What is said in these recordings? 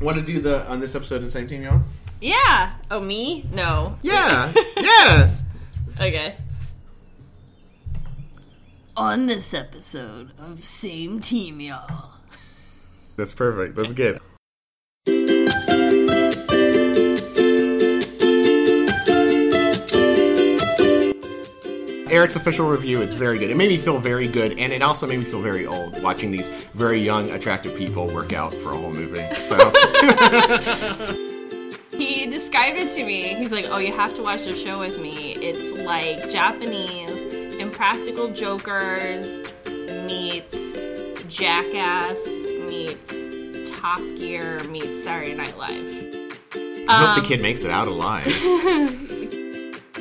Want to do the on this episode in same team, y'all? Yeah. Oh, me? No. Yeah, yeah. Okay. On this episode of Same Team, y'all. That's perfect. That's good. Eric's official review, it's very good. It made me feel very good, and it also made me feel very old watching these very young, attractive people work out for a whole movie. So, He described it to me. He's like, "Oh, you have to watch the show with me. It's like Japanese Impractical Jokers meets Jackass meets Top Gear meets Saturday Night Live." I hope the um, kid makes it out alive.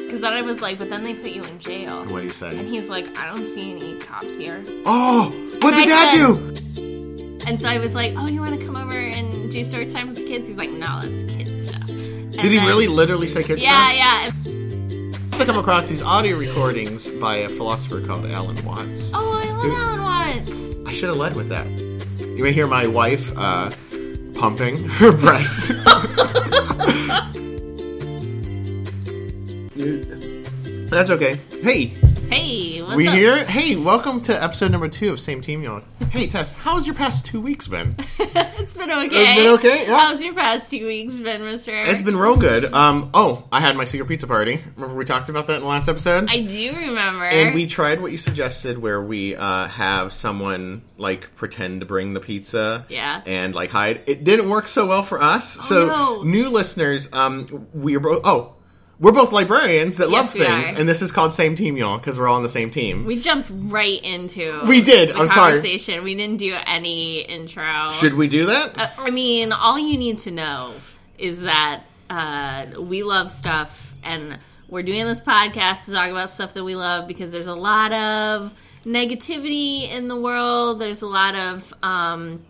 Because then I was like, "But then they put you in jail." What he said. And he's like, "I don't see any cops here." Oh, what did I Dad said- do? And so I was like, "Oh, you want to come over and do story time with the kids?" He's like, "No, that's kid stuff." Did he really literally say kids? Yeah, yeah. I also come across these audio recordings by a philosopher called Alan Watts. Oh, I love Alan Watts. I should have led with that. You may hear my wife uh, pumping her breasts. That's okay. Hey, Hey, what's we up? here? Hey, welcome to episode number two of Same Team Y'all. Hey, Tess, how's your past two weeks been? it's been okay. It's been okay, yeah. How's your past two weeks been, Mister? It's been real good. Um, oh, I had my secret pizza party. Remember we talked about that in the last episode? I do remember. and we tried what you suggested, where we uh, have someone like pretend to bring the pizza, Yeah. and like hide. It didn't work so well for us. so no. new listeners, um, we are both. Oh, we're both librarians that love Yes, we things, are. and this is called Same Team, y'all, because we're all on the same team. we jumped right into We did. I'm sorry. conversation. We didn't do any intro. Should we do that? Uh, I mean, all you need to know is that uh, we love stuff, and we're doing this podcast to talk about stuff that we love because there's a lot of negativity in the world. There's a lot of um,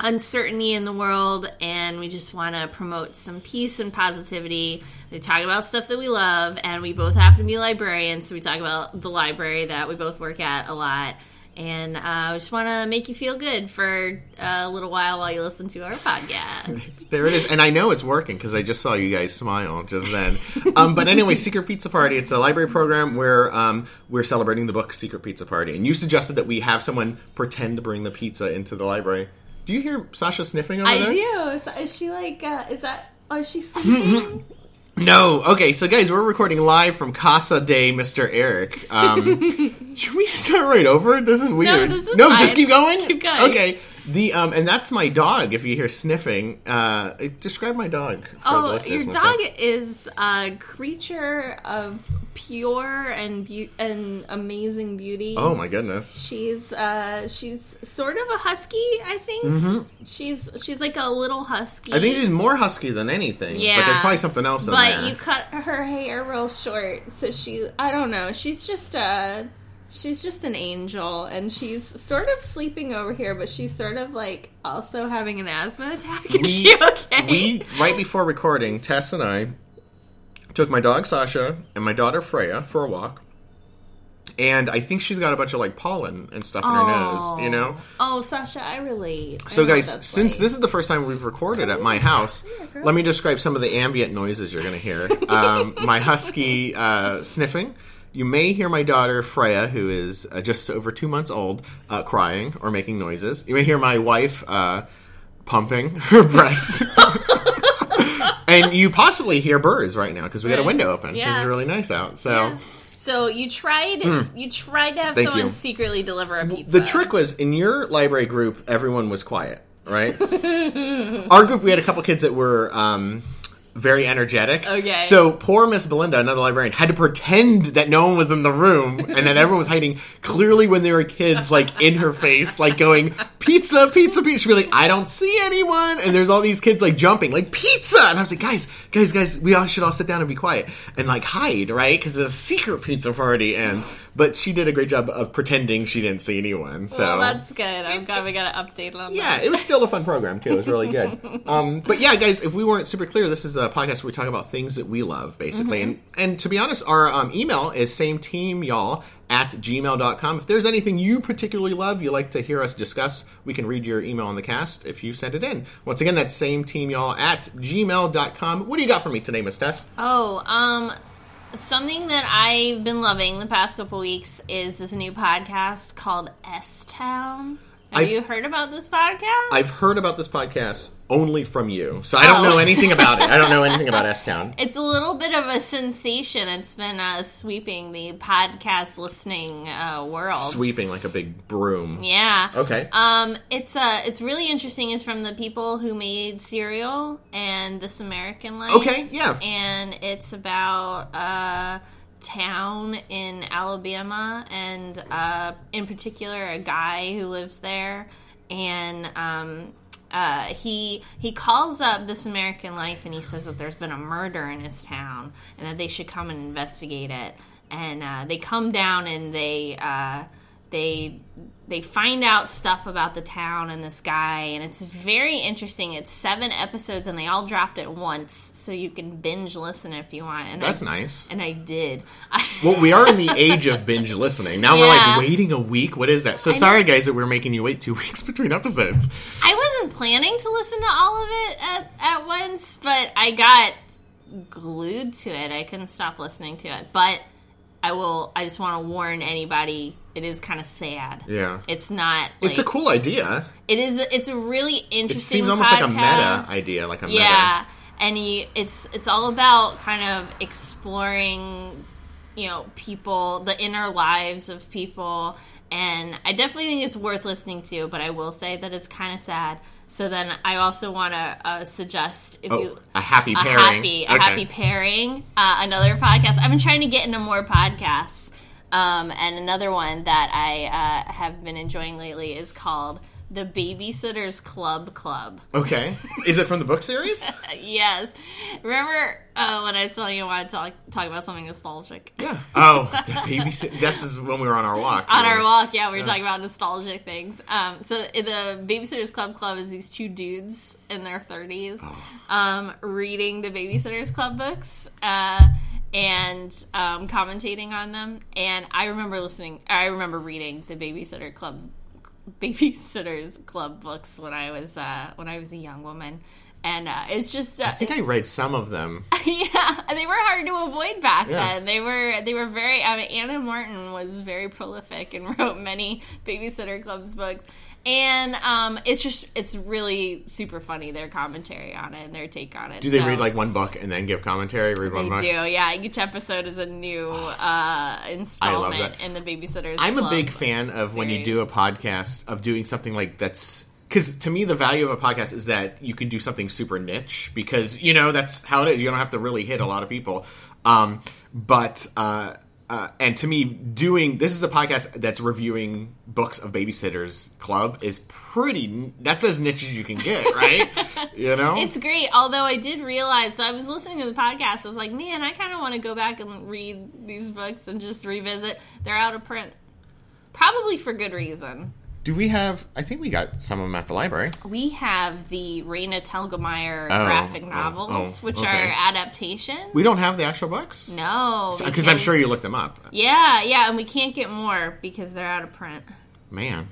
uncertainty in the world, and we just want to promote some peace and positivity. We talk about stuff that we love, and we both happen to be librarians, so we talk about the library that we both work at a lot. And uh, just want to make you feel good for a little while while you listen to our podcast. There it is, and I know it's working because I just saw you guys smile just then. Um, but anyway, Secret Pizza Party. It's a library program where um, we're celebrating the book Secret Pizza Party, and you suggested that we have someone pretend to bring the pizza into the library. Do you hear Sasha sniffing over I there? I do. Is, is she like? Uh, is that? Oh, is she sleeping? No. Okay, so guys, we're recording live from Casa de Mr. Eric. Um, should we start right over? This is weird. this is no just keep going. Keep going. Okay. The um, and that's my dog. If you hear sniffing, uh, describe my dog. oh, your dog is a creature of pure and beau- and amazing beauty. Oh my goodness. She's uh she's sort of a husky, I think. She's she's like a little husky. Mm-hmm. I think she's more husky than anything. yeah. But there's probably something else in But there. you cut her hair real short, so she I don't know. She's just a she's just an angel and she's sort of sleeping over here, but she's sort of like also having an asthma attack. Is we, she okay? we right before recording, Tess and I took my dog Sasha and my daughter Freya for a walk. And I think she's got a bunch of like pollen and stuff in her nose, you know? Oh, Sasha, I relate. I So, guys, since this is the first time we've recorded at my house, here, let me describe some of the ambient noises you're going to hear. Um, my husky uh, sniffing. You may hear my daughter Freya, who is uh, just over two months old, uh, crying or making noises. You may hear my wife uh, pumping her breasts. and you possibly hear birds right now because we got a window open. Yeah. It's really nice out. So. Yeah. So you tried you tried to have. Thank someone you. secretly deliver a pizza. The trick was in your library group, everyone was quiet, right? Our group, we had a couple kids that were um, very energetic. Okay. So poor Miss Belinda, another librarian, had to pretend that no one was in the room and that everyone was hiding. Clearly, when there were kids like in her face, like going pizza, pizza, pizza, she'd be like, "I don't see anyone," and there's all these kids like jumping, like pizza, and I was like, "Guys, guys, guys, we all should all sit down and be quiet and like hide, right? Because it's a secret pizza party." And but she did a great job of pretending she didn't see anyone. So well, that's good. I'm glad we got an update on yeah, that. it was still a fun program too. It was really good. Um, but yeah, guys, if we weren't super clear, this is a podcast where we talk about things that we love, basically. And and to be honest, our um, email is same team y'all at gmail.com. If there's anything you particularly love, you like to hear us discuss, we can read your email on the cast if you send it in. Once again, that's same team y'all at gmail.com. What do you got for me today, Miss Tess? Oh, um, something that I've been loving the past couple weeks is this new podcast called S Town. Have I've- you heard about this podcast? I've heard about this podcast only from you, so I don't Oh. know anything about it. I don't know anything about S Town. It's a little bit of a sensation. It's been uh, sweeping the podcast listening uh, world. Sweeping like a big broom. Yeah. Okay. Um, it's uh, it's really interesting. It's from the people who made Serial and This American Life. Okay, yeah. And it's about a town in Alabama, and uh, in particular, a guy who lives there, and um, uh, he he calls up This American Life, and he says that there's been a murder in his town, and that they should come and investigate it. And uh, they come down and they. Uh, they they find out stuff about the town and this guy and it's very interesting it's seven episodes and they all dropped at once so you can binge listen if you want and That's I, nice. and i did Well, we are in the age of binge listening. Now we're like waiting a week. What is that? So know. sorry, guys, that we're making you wait two weeks between episodes. i wasn't planning to listen to all of it at, at once but i got glued to it i couldn't stop listening to it but i will i just want to warn anybody it is kind of sad Yeah. it's not like, It's a cool idea. It is. It's a really interesting. It seems almost like a meta idea, like a meta. Yeah, and he, it's it's all about kind of exploring, you know, people, the inner lives of people, and I definitely think it's worth listening to. But I will say that it's kind of sad. So then, I also want to uh, suggest if Oh, you a happy a pairing. happy a Okay. happy pairing, uh, another podcast. I've been trying to get into more podcasts. Um, and another one that I uh, have been enjoying lately is called the Babysitters Club Club. Okay. Is it from the book series? yes, remember uh, when I was telling you I wanted to talk, talk about something nostalgic? Yeah. Oh, the babysit. This is when we were on our walk. On our walk, yeah, we were talking about nostalgic things. Um, so the Babysitters Club Club is these two dudes in their thirties, um, reading the Babysitters Club books. Uh, and um, commentating on them, and I remember listening. I remember reading the Babysitter Club's Babysitters Club books when I was uh, when I was a young woman, and uh, it's just uh, I think I read some of them. yeah, they were hard to avoid back Yeah. then. They were they were very. I mean, Ann M. Martin was very prolific and wrote many Babysitter Club's books, and um, it's just it's really super funny their commentary on it and their take on it. Do they So- read like one book and then give commentary? Read one They book. do, yeah. Each episode is a new uh, installment in the Babysitters. I'm a big fan of when you do a podcast of doing something like that's because to me the value of a podcast is that you can do something super niche because you know that's how it is. You don't have to really hit a lot of people. Um, but uh, uh, and to me, doing this is a podcast that's reviewing books of Babysitters Club is pretty. That's as niche as you can get, right? you know, It's great. Although I did realize I was listening to the podcast, I was like, man, I kind of want to go back and read these books and just revisit. They're out of print, probably for good reason. Do we have? I think we got some of them at the library. We have the Raina Telgemeier Oh, graphic oh, novels, oh, which okay. are adaptations. We don't have the actual books no, because I'm sure you looked them up. Yeah, yeah, and we can't get more because they're out of print. Man.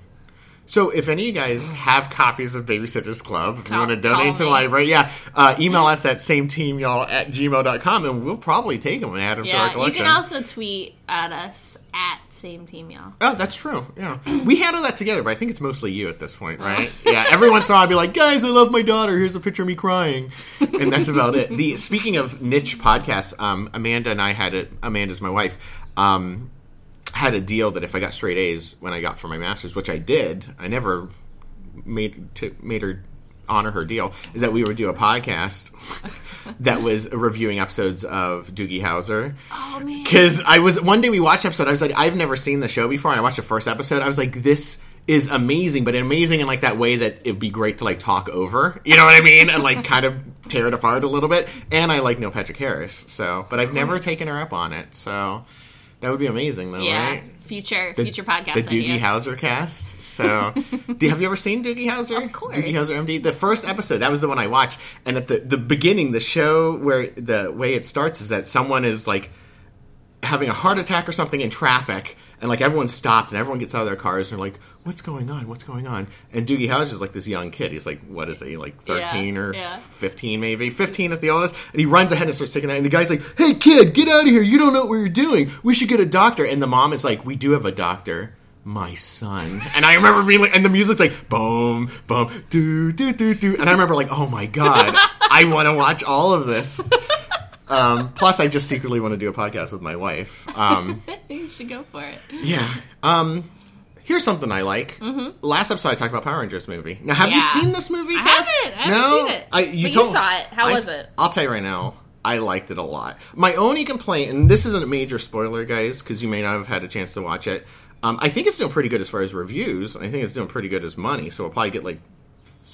So if any of you guys have copies of Babysitters Club, if you want to donate to the library, yeah, uh, email us at same team y'all at gmail.com and we'll probably take them and add them to our Yeah, you collection. can also tweet at us at same team y'all. Oh, that's true. Yeah, we handle that together, but I think it's mostly you at this point, right? Oh. yeah. Every once in a while, I'd be like, "Guys, I love my daughter. Here's a picture of me crying," and that's about it. The speaking of niche podcasts, um, Amanda and I had it. Amanda's my wife. Um, had a deal that if I got straight A's when I got for my masters, which I did, I never made to, made her honor her deal. Is that we would do a podcast that was reviewing episodes of Doogie Howser. Oh man, Because I was one day we watched episode. I was like, I've never seen the show before, and I watched the first episode. I was like, this is amazing, but amazing in like that way that it'd be great to like talk over. You know what I mean? And like kind of tear it apart a little bit. And I like Neil Patrick Harris, so but I've never taken her up on it. So that would be amazing, though, yeah, right? future future podcast the Doogie idea. Howser cast. So, do, have you ever seen Doogie Howser? Of course. Doogie Howser MD. The first episode, that was the one I watched. And at the the beginning, the show where the way it starts is that someone is like having a heart attack or something in traffic, and like everyone stopped and everyone gets out of their cars and they're like, "What's going on? What's going on?" And Doogie Howser is like this young kid. He's like, what is he? Like thirteen Yeah, or yeah. fifteen, maybe fifteen at the oldest. And he runs ahead and starts taking out. And the guy's like, "Hey, kid, get out of here! You don't know what you're doing. We should get a doctor." And the mom is like, "We do have a doctor." My son, and I remember being like, and the music's like, boom, boom, do, do, do, do, and I remember like, oh my god, I want to watch all of this. Um, plus, I just secretly want to do a podcast with my wife. Um, you should go for it. yeah. Um, here's something I like. Last episode, I talked about Power Rangers movie. Now, have you Mm-hmm. Seen this movie? I haven't. I haven't no, seen it. I, you But you saw it. How I- was it? I'll tell you right now. I liked it a lot. My only complaint, and this isn't a major spoiler, guys, because you may not have had a chance to watch it. Um, I think it's doing pretty good as far as reviews. and I think it's doing pretty good as money. So we'll probably get like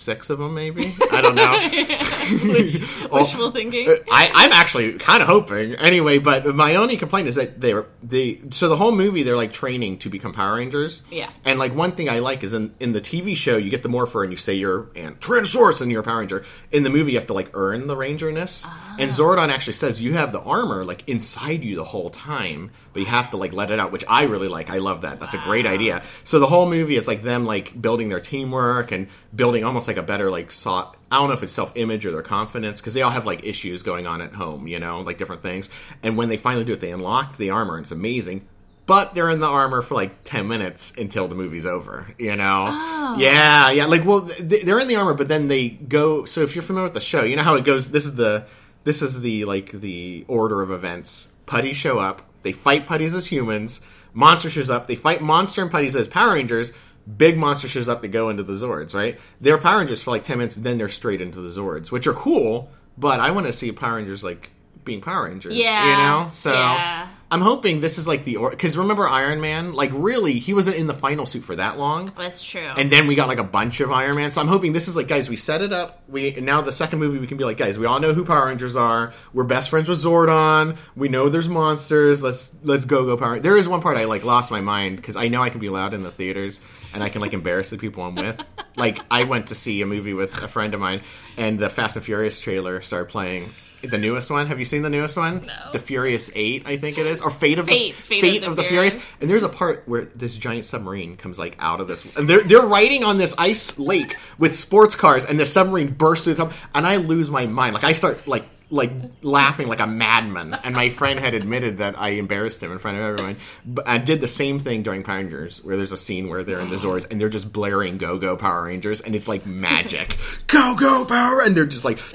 six of them, maybe. I don't know. Oh, Wishful thinking. Uh, I, I'm actually kind of hoping. Anyway, but my only complaint is that they're they so the whole movie they're like training to become Power Rangers. Yeah. And like one thing I like is in in the TV show you get the Morpher and you say you're and Tyrannosaurus and you're a Power Ranger. In the movie you have to like earn the Rangerness. Ah. And Zordon actually says you have the armor like inside you the whole time, but you have to like let it out, which I really like. I love that. That's a great ah. idea. So the whole movie it's like them like building their teamwork and building almost like a better like saw I don't know if it's self image or their confidence because they all have like issues going on at home, you know, like different things. And when they finally do it, they unlock the armor and it's amazing. But they're in the armor for like ten minutes until the movie's over, you know. Oh. Yeah, yeah. Like, well, they're in the armor, but then they go. So if you're familiar with the show, you know how it goes. This is the this is the like the order of events. Putties show up. They fight putties as humans. Monster shows up. They fight monster and putties as Power Rangers. Big monster shows up. They go into the Zords. Right? They're Power Rangers for like ten minutes. Then they're straight into the Zords, which are cool. But I want to see Power Rangers like being Power Rangers. Yeah, You know. So. yeah. I'm hoping this is like the because remember Iron Man like really he wasn't in the final suit for that long That's true. and then we got like a bunch of Iron Man. So I'm hoping this is like, guys, we set it up. We and now the second movie we can be like, guys, we all know who Power Rangers are. We're best friends with Zordon. We know there's monsters. Let's let's go go Power. There is one part I like lost my mind because I know I can be loud in the theaters and I can like embarrass the people I'm with. like I went to see a movie with a friend of mine and the Fast and Furious trailer started playing. The newest one. Have you seen the newest one? No. The Furious Eight, I think it is, or Fate of Fate. the Fate of the Furious. Furious. And there's a part where this giant submarine comes like out of this, and they're they're riding on this ice lake with sports cars, and the submarine bursts through the top, and I lose my mind. Like I start like like laughing like a madman, and my friend had admitted that I embarrassed him in front of everyone. But I did the same thing during Power Rangers, where there's a scene where they're in the Zords and they're just blaring "Go Go Power Rangers," and it's like magic, "Go Go Power," and they're just like.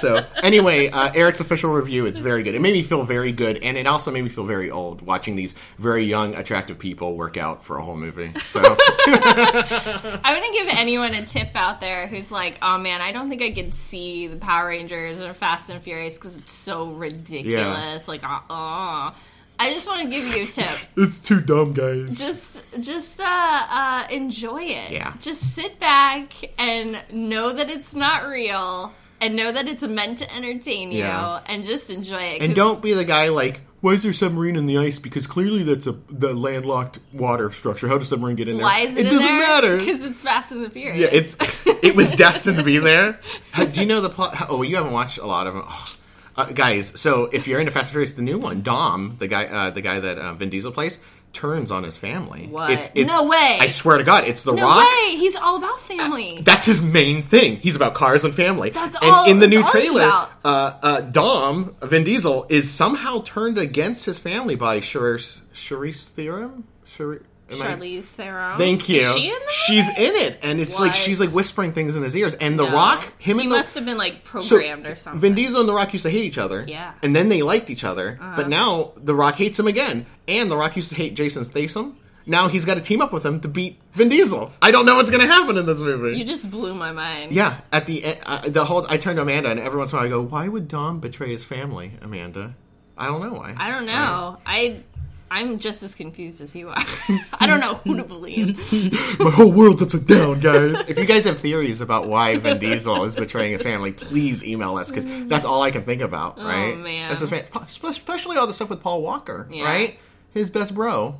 so anyway, uh, Eric's official review. It's very good. It made me feel very good, and it also made me feel very old watching these very young, attractive people work out for a whole movie. So I wouldn't give anyone a tip out there who's like, oh man, I don't think I could see the Power Rangers or Fast and Furious because it's so ridiculous. Like, uh, uh. I just want to give you a tip. it's too dumb, guys. just, just uh, uh, enjoy it. Yeah. Just sit back and know that it's not real, and know that it's meant to entertain you, Yeah. and just enjoy it. And don't be the guy like, why is there submarine in the ice? Because clearly that's a the landlocked water structure. How does submarine get in there? Why is it, It doesn't there? matter. because it's Fast and the Furious. Yeah, it's it was destined to be there. How- Do you know the plot? Oh, you haven't watched a lot of them. Oh. Uh, guys, so if you're into Fast and Furious, the new one, Dom, the guy, uh, the guy that uh, Vin Diesel plays, turns on his family. What? No way. I swear to God, it's The Rock. no Rock. way. He's all about family. That's his main thing. He's about cars and family. That's and all- in the new that's all he's trailer, uh, uh, Dom Vin Diesel is somehow turned against his family by Charisse Charisse Theron. Char- I- Charlize Theron. Thank you. Is she in? She's in it, and it's like What? she's like whispering things in his ears. And The No. Rock, him he and the must have been like programmed or something. Vin Diesel and The Rock used to hate each other. Yeah. Uh-huh. And then they liked each other. But now The Rock hates him again. And The Rock used to hate Jason Statham. Now he's got to team up with him to beat Vin Diesel. I don't know what's going to happen in this movie. you just blew my mind. yeah, at the end, uh, the whole I turned to Amanda, and every once in a while I go, "Why would Dom betray his family, Amanda?" I don't know why. I don't know. I I'm just as confused as you are. I don't know who to believe. My whole world's upside down, guys. if you guys have theories about why Vin Diesel is betraying his family, please email us because that's all I can think about. Oh, right? Oh, man. That's his especially all the stuff with Paul Walker. Yeah. Right? His best bro.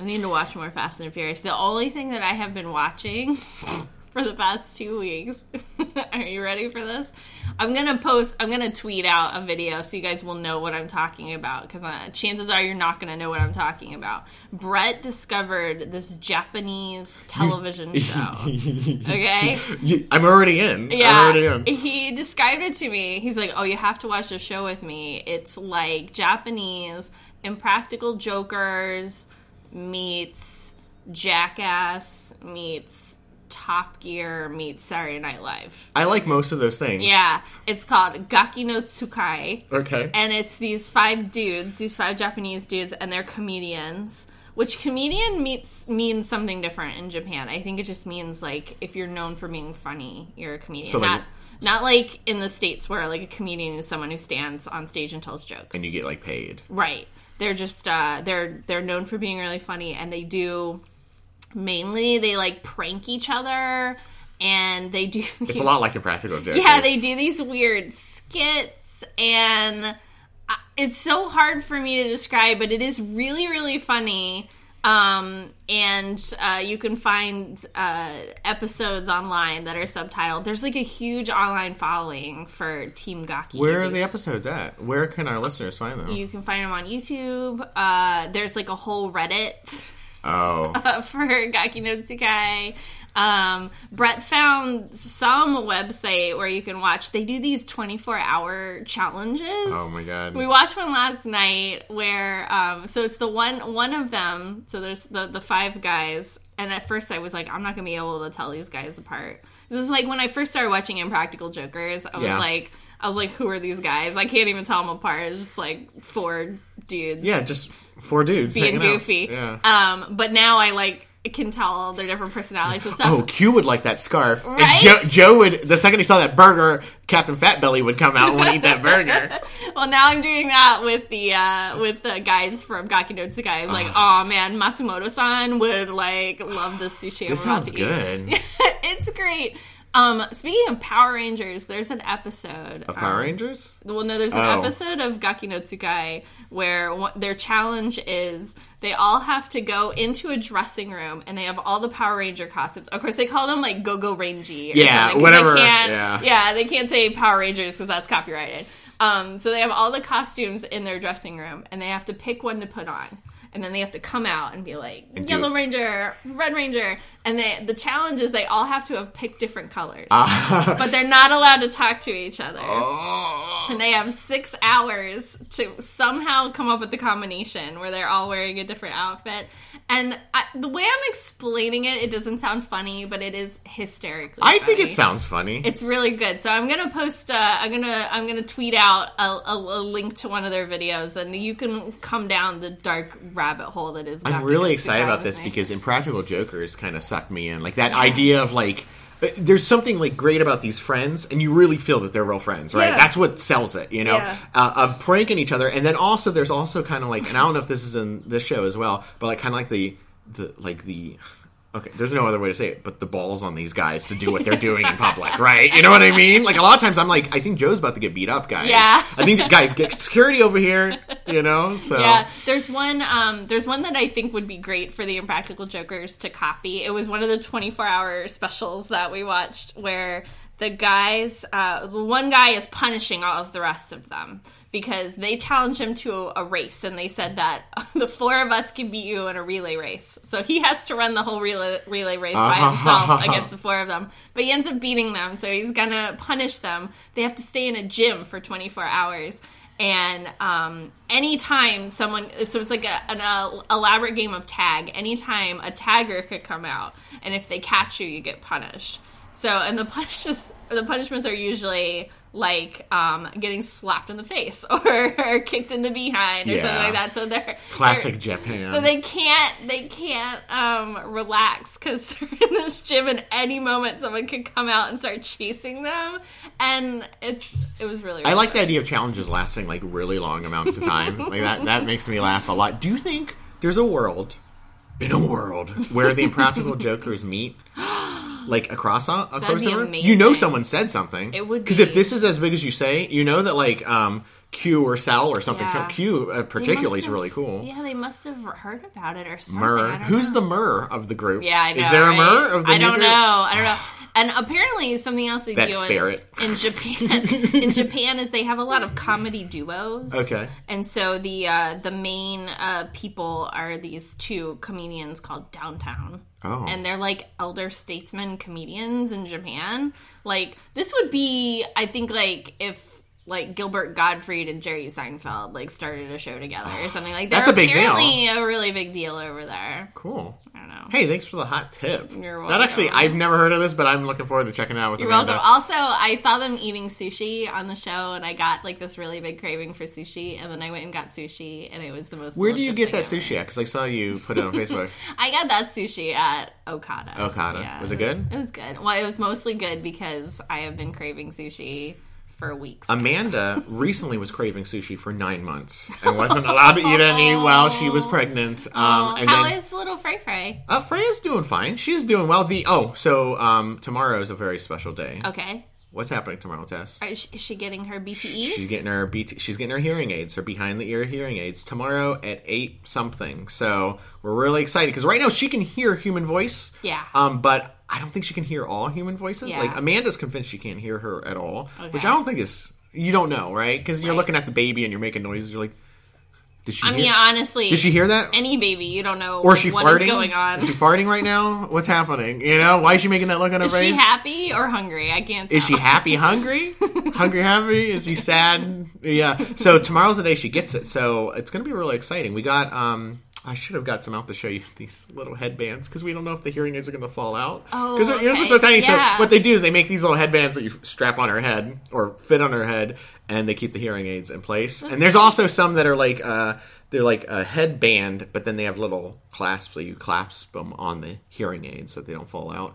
I need to watch more Fast and Furious. The only thing that I have been watching for the past two weeks. Are you ready for this? I'm gonna post. I'm gonna tweet out a video so you guys will know what I'm talking about. Because uh, chances are you're not gonna know what I'm talking about. Brett discovered this Japanese television show. Okay. I'm already in. I'm Yeah, already in. he described it to me. He's like, "Oh, you have to watch the show with me. It's like Japanese Impractical Jokers meets Jackass meets Top Gear meets Saturday Night Live. I like most of those things. Yeah, it's called Gaki no Tsukai, Okay. and it's these five dudes, these five Japanese dudes, and they're comedians. Which comedian meets means something different in Japan. I think it just means like if you're known for being funny, you're a comedian. So, like- not not like in the states where like a comedian is someone who stands on stage and tells jokes. and you get like paid. Right. They're just uh they're they're known for being really funny and they do mainly they like prank each other and they do It's a lot like Impractical Jokers Yeah, they do these weird skits and uh, it's so hard for me to describe but it is really really funny. Um and uh, you can find uh, episodes online that are subtitled. There's like a huge online following for Team Gaki. Where are the episodes at? Where can our listeners find them? you can find them on YouTube. Uh, there's like a whole Reddit oh. for Gaki no Tsukai. Um, Brett found some website where you can watch. They do these 24 hour challenges. Oh my god. We watched one last night where um so it's the one one of them so there's the the five guys and at first I was like I'm not going to be able to tell these guys apart. This is like when I first started watching Impractical Jokers I was Yeah. like I was like who are these guys? I can't even tell them apart. It's just like four dudes yeah, just four dudes being goofy. Yeah. Um but now I like can tell their different personalities and stuff. Oh, Q would like that scarf. And Right? Joe, Joe would, the second he saw that burger, Captain Fat Belly would come out and want to eat that burger. Well, now I'm doing that with the uh, with the guys from Gaki no Tsukai. It's like, oh man, Matsumoto-san would like love this sushi. I'm This about sounds to good. eat. it's great. Um, speaking of Power Rangers, there's an episode Of Power um, Rangers? Well, no, there's an Oh. episode of Gaki no Tsukai where their challenge is they all have to go into a dressing room and they have all the Power Ranger costumes. Of course, they call them like Go Go Rangy. Or Yeah, whatever, They can't, yeah. yeah, they can't say Power Rangers because that's copyrighted. Um, so they have all the costumes in their dressing room and they have to pick one to put on. And then they have to come out and be like do Yellow. Ranger, Red Ranger, and they, the challenge is they all have to have picked different colors, Ah. but they're not allowed to talk to each other oh. and they have six hours to somehow come up with the combination where they're all wearing a different outfit. And I, the way I'm explaining it, it doesn't sound funny, but it is hysterically. I think it sounds funny. It's really good. So I'm gonna post. Uh, I'm gonna. I'm gonna tweet out a, a, a link to one of their videos, and you can come down the dark rabbit hole that is. I'm really excited about this me. because Impractical Jokers kind of sucked me in. Like that idea of like, there's something like great about these friends, and you really feel that they're real friends, right? Yeah. That's what sells it, you know, Yeah. uh, of pranking each other, and then also there's also kind of like, and I don't know if this is in this show as well, but like kind of like the the like the. Okay, there's no other way to say it, but the balls on these guys to do what they're doing in public, right? You know what I mean? Like a lot of times, I'm like, I think Joe's about to get beat up, guys. Yeah. I think guys get security over here, you know. So Yeah, there's one. Um, there's one that I think would be great for the Impractical Jokers to copy. It was one of the 24 hour specials that we watched where the guys, uh, the one guy is punishing all of the rest of them because they challenged him to a, race and they said that the four of us can beat you in a relay race. So he has to run the whole relay, relay race by himself against the four of them. But he ends up beating them, so he's gonna punish them. They have to stay in a gym for 24 hours and um, anytime someone so it's like a, an uh, elaborate game of tag anytime a tagger could come out and if they catch you you get punished So, and the punishments the punishments are usually like um, getting slapped in the face or, or kicked in the behind or Yeah. something like that. So they're Classic they're- Japan. So they can't they can't um, relax because they're in this gym, and any moment someone could come out and start chasing them, and it's it was really. I really like the idea of challenges lasting like really long amounts of time. like that that makes me laugh a lot. Do you think there's a world in a world where the impractical jokers meet? Like a, across That'd be amazing. You know someone said something. It would Because if this is as big as you say, you know that like um Q or Sal or something. So Q uh, particularly is really cool. Yeah, they must have heard about it or something. Murr. Who's know. the Murr of the group? Yeah, I know. Is there a right? Murr of the I don't group? know. I don't know. And apparently, something else they That do in, in Japan in Japan is they have a lot of comedy duos. Okay. and so the uh, the main uh, people are these two comedians called Downtown. Oh. And they're like elder statesmen comedians in Japan. Like this would be, I think, like if like Gilbert Gottfried and Jerry Seinfeld like started a show together or something like that. That's a big deal. apparently a really big deal over there. Cool. I don't know. Hey, thanks for the hot tip. You're welcome. That actually. I've never heard of this, but I'm looking forward to checking it out with You're Amanda. welcome. Also, I saw them eating sushi on the show, and I got like this really big craving for sushi. And then I went and got sushi, and it was the most. Where do you get that thing sushi at? Because I saw you put it on Facebook. I got that sushi at Okada. Okada. Was it was- good? It was good. Well, it was mostly good because I have been craving sushi for weeks. Amanda recently was craving sushi for nine months and wasn't allowed to eat any while she was pregnant. Um, and how then is little Frey Frey? uh, Freya's doing fine. She's doing well. The oh, so um, tomorrow is a very special day. Okay. What's happening tomorrow, Tess? Is she, is she getting her BTEs? She's getting her BT, she's getting her hearing aids, her behind the ear hearing aids tomorrow at eight something. So we're really excited because right now she can hear human voice. Yeah. Um, but I don't think she can hear all human voices. Yeah. Like Amanda's convinced she can't hear her at all, which I don't think is. You don't know, right? Because you're Right. looking at the baby and you're making noises. You're like, did she? I hear, mean, honestly, did she hear that? any baby, you don't know or is she what farting? is going on. Is she farting right now? What's happening? You know, why is she making that look on her Is face? she happy or hungry? I can't. Tell. Is she happy, hungry? hungry, happy? Is she sad? Yeah. So tomorrow's the day she gets it. So it's going to be really exciting. We got, um, I should have got some out to show you these little headbands because we don't know if the hearing aids are going to fall out. Oh, Because they're so tiny. Yeah. So what they do is they make these little headbands that you strap on her head or fit on her head and they keep the hearing aids in place. and there's also some that are like, uh, they're like a headband, but then they have little clasps so you clasp them on the hearing aids so they don't fall out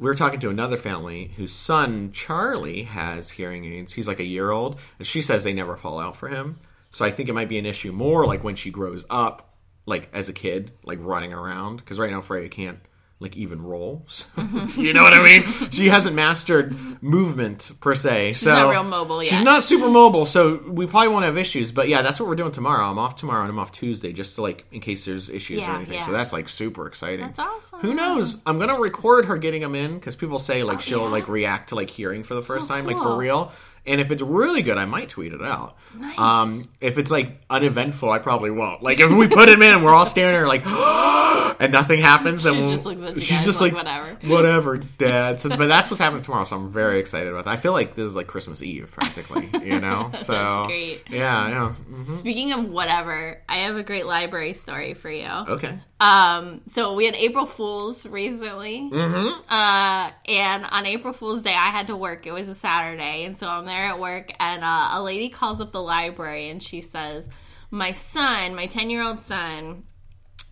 we were talking to another family whose son Charlie has hearing aids. He's like a year old, and she says they never fall out for him. So I think it might be an issue more like when she grows up, like as a kid, like running around. Because right now Freya can't like even roll. So, mm-hmm. you know what I mean? She hasn't mastered movement per se. so not real mobile She's not super mobile, so we probably won't have issues. But yeah, that's what we're doing tomorrow. I'm off tomorrow and I'm off Tuesday, just to like in case there's issues or anything. yeah. So that's like super exciting. That's awesome. Who knows? I'm gonna record her getting them in because people say like oh, she'll Oh, yeah? like react to like hearing for the first Oh, time, like for real. And if it's really good, I might tweet it out. Nice. Um, if it's like uneventful, I probably won't. Like if we put him in and we're all staring at her like, and nothing happens, She we'll, just looks at she's just like, whatever. whatever, Dad. So, but that's what's happening tomorrow. So I'm very excited about that. I feel like this is like Christmas Eve practically. You know? So That's great. Yeah, yeah. Mhm. Speaking of whatever, I have a great library story for you. Okay. Um, so we had April Fools recently, Mm-hmm. uh, and on April Fool's Day, I had to work. It was a Saturday, and so I'm there at work, and uh, a lady calls up the library, and she says, "My son, my ten year old son,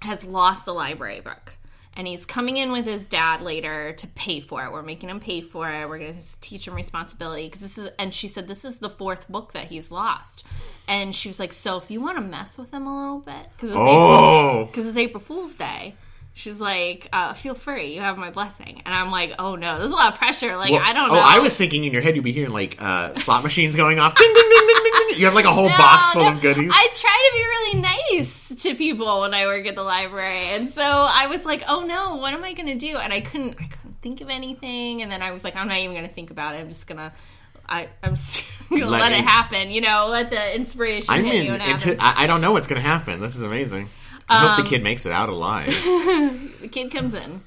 has lost a library book." And he's coming in with his dad later to pay for it. We're making him pay for it. We're going to teach him responsibility because this is. And she said this is the fourth book that he's lost. And she was like, "So if you want to mess with him a little bit, because it's April Oh. because it's April Fool's Day. She's like, uh, feel free, you have my blessing. And I'm like, oh no, there's a lot of pressure. Like, Well, I don't oh, know. I was thinking in your head you'd be hearing like uh, slot machines going off. Ding, ding, ding, ding, ding, ding. You have like a whole No, box full no. of goodies. I try to be really nice to people when I work at the library. And so I was like, oh no, what am I going to do? And I couldn't, I couldn't think of anything. And then I was like, I'm not even going to think about it. I'm just going to. I, I'm just gonna Let let, it- happen, you know. Let the inspiration I'm hit in. you and Into. I, I don't know what's going to happen. This is amazing. I hope Um, the kid makes it out alive. the kid comes in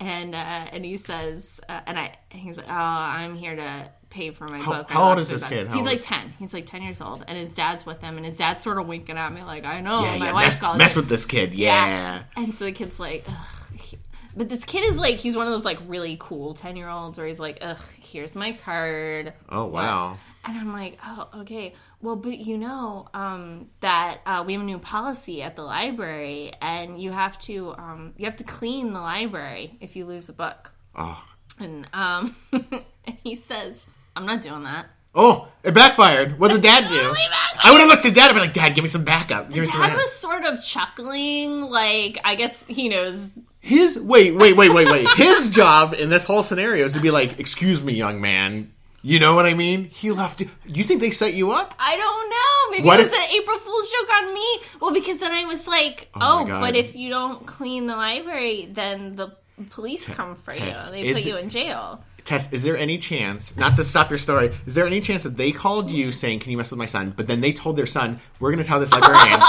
and uh, and he says uh, and I he's like oh I'm here to pay for my How- book. How old is this book." kid? How He's like ten. He's like ten years old, and his dad's with him, and his dad's sort of winking at me like I know yeah, my yeah. wife Mess, mess with this kid. Yeah. And so the kid's like, Ugh. But this kid is like, he's one of those like really cool 10 year olds where he's like, ugh, here's my card. Oh wow. And I'm like, oh, okay. Well, but you know um, that uh, we have a new policy at the library, and you have to um, you have to clean the library if you lose a book. Oh. And um, and he says, I'm not doing that. Oh, it backfired. What did Dad do? Backfired. I would have looked at Dad and been like, Dad, give me some backup. Give Dad backup." was sort of chuckling, like I guess he knows. His wait, wait, wait, wait, wait. His job in this whole scenario is to be like, "Excuse me, young man." You know what I mean? He left. You You think they set you up? I don't know. Maybe What it was if- an April Fool's joke on me. Well, because then I was like, oh oh, my oh, but if you don't clean the library, then the police come for you. They put you in jail. Tess, is there any chance, not to stop your story, is there any chance that they called you saying, "Can you mess with my son?" But then they told their son, "We're going to tell this librarian,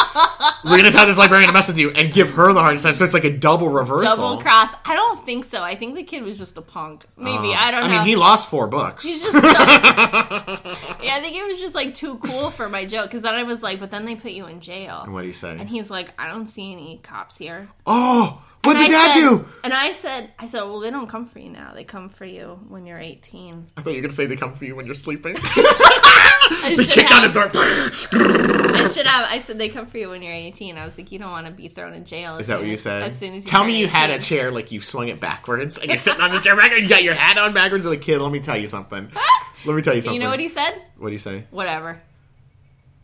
we're going to tell this librarian to mess with you and give her the hardest time." So it's like a double reversal. Double cross. I don't think so. I think the kid was just a punk. Maybe I don't Uh, I mean, he lost four books. He's just so, yeah. I think it was just like too cool for my joke because then I was like, but then they put you in jail. And what do you say? And he's like, I don't see any cops here. oh, what And did I Dad said- do? And I said, I said, well, they don't come for you now. They come for you when you're 18. I thought you were going to say they come for you when you're sleeping. I they should kick down his have. door. I should have. I said they come for you when you're 18. I was like, you don't want to be thrown in jail. Is that what you as, said? As soon as you Tell me you had a chair like you swung it backwards and you're sitting on the chair backwards. You got your hat on backwards. Like kid, let me tell you something. Let me tell you something. You know what he said? What do you say? Whatever.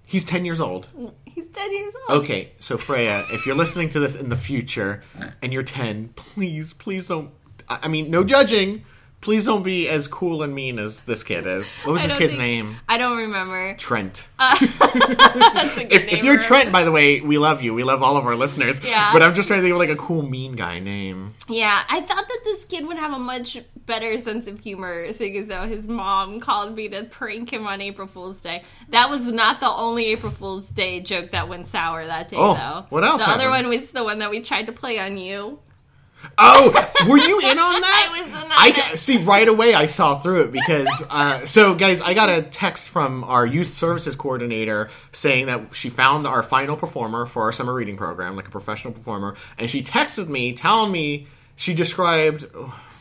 He's ten years old. He's 10 years old. Okay, so Freya, if you're listening to this in the future and you're ten, please, please don't. I I mean, no judging. Please don't be as cool and mean as this kid is. What was I this kid's think- name? I don't remember. Trent. That's a good if, name if you're Trent, by the way, we love you. We love all of our listeners. Yeah. But I'm just trying to think of like a cool mean guy name. Yeah, I thought that this kid would have a much better sense of humor, seeing as though his mom called me to prank him on April Fool's Day. That was not the only April Fool's Day joke that went sour that day, Oh, though. what else The other one was the one that we tried to play on you. Oh, were you in on that? I was in on I it. see right away. I saw through it because uh, so guys, I got a text from our youth services coordinator saying that she found our final performer for our summer reading program, like a professional performer, and she texted me telling me she described.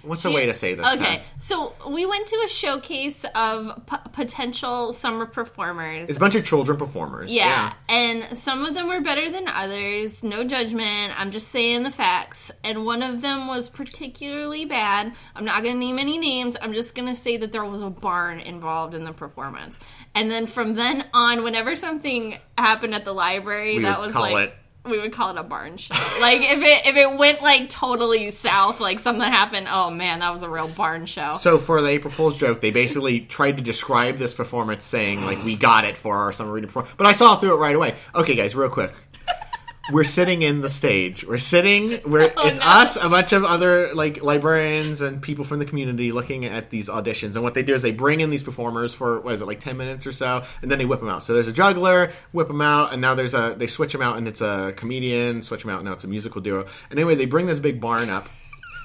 What's the way to say this? Okay, Tess? so we went to a showcase of p- potential summer performers. It's a bunch of children performers. Yeah, and some of them were better than others. No judgment. I'm just saying the facts. And one of them was particularly bad. I'm not going to name any names. I'm just going to say that there was a barn involved in the performance. And then from then on, whenever something happened at the library, We that was call like. it- We would call it a barn show. like if it if it went like totally south, like something happened. Oh man, that was a real barn show. So for the April Fool's joke, they basically tried to describe this performance, saying like we got it for our summer reading performance. But I saw through it right away. Okay, guys, real quick. We're sitting in the stage. We're sitting. We're Oh, it's no. us, a bunch of other like librarians and people from the community looking at these auditions. And what they do is they bring in these performers for what is it like ten minutes or so, and then they whip them out. So there's a juggler, whip them out, and now there's a they switch them out, and it's a comedian, switch them out, and now it's a musical duo. And anyway, they bring this big barn up.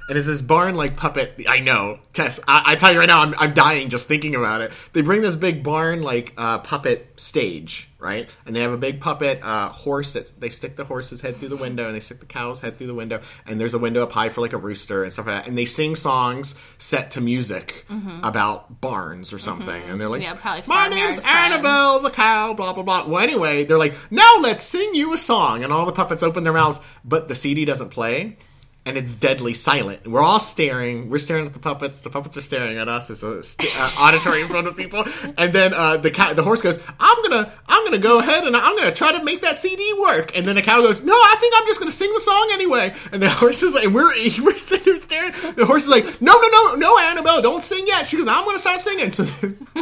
And it's this barn like puppet. I know, Tess. I, I tell you right now, I'm, I'm dying just thinking about it. They bring this big barn like uh, puppet stage, right? And they have a big puppet uh, horse that they stick the horse's head through the window, and they stick the cow's head through the window. And there's a window up high for like a rooster and stuff like that. And they sing songs set to music about barns or something. And they're like, Mm-hmm. Yeah, probably "My name's friends." Annabelle the cow." Blah blah blah. Well, anyway, they're like, "Now let's sing you a song," and all the puppets open their mouths, but the CD doesn't play and it's deadly silent. We're all staring. We're staring at the puppets. The puppets are staring at us. It's a st- uh, auditorium full of people. And then uh, the cow, the horse goes, "I'm gonna, I'm gonna go ahead and I'm gonna try to make that CD work." And then the cow goes, "No, I think I'm just gonna sing the song anyway." And the horse is like, and we're we're sitting staring. The horse is like, "No, no, no, no, Annabelle, don't sing yet." She goes, "I'm gonna start singing." So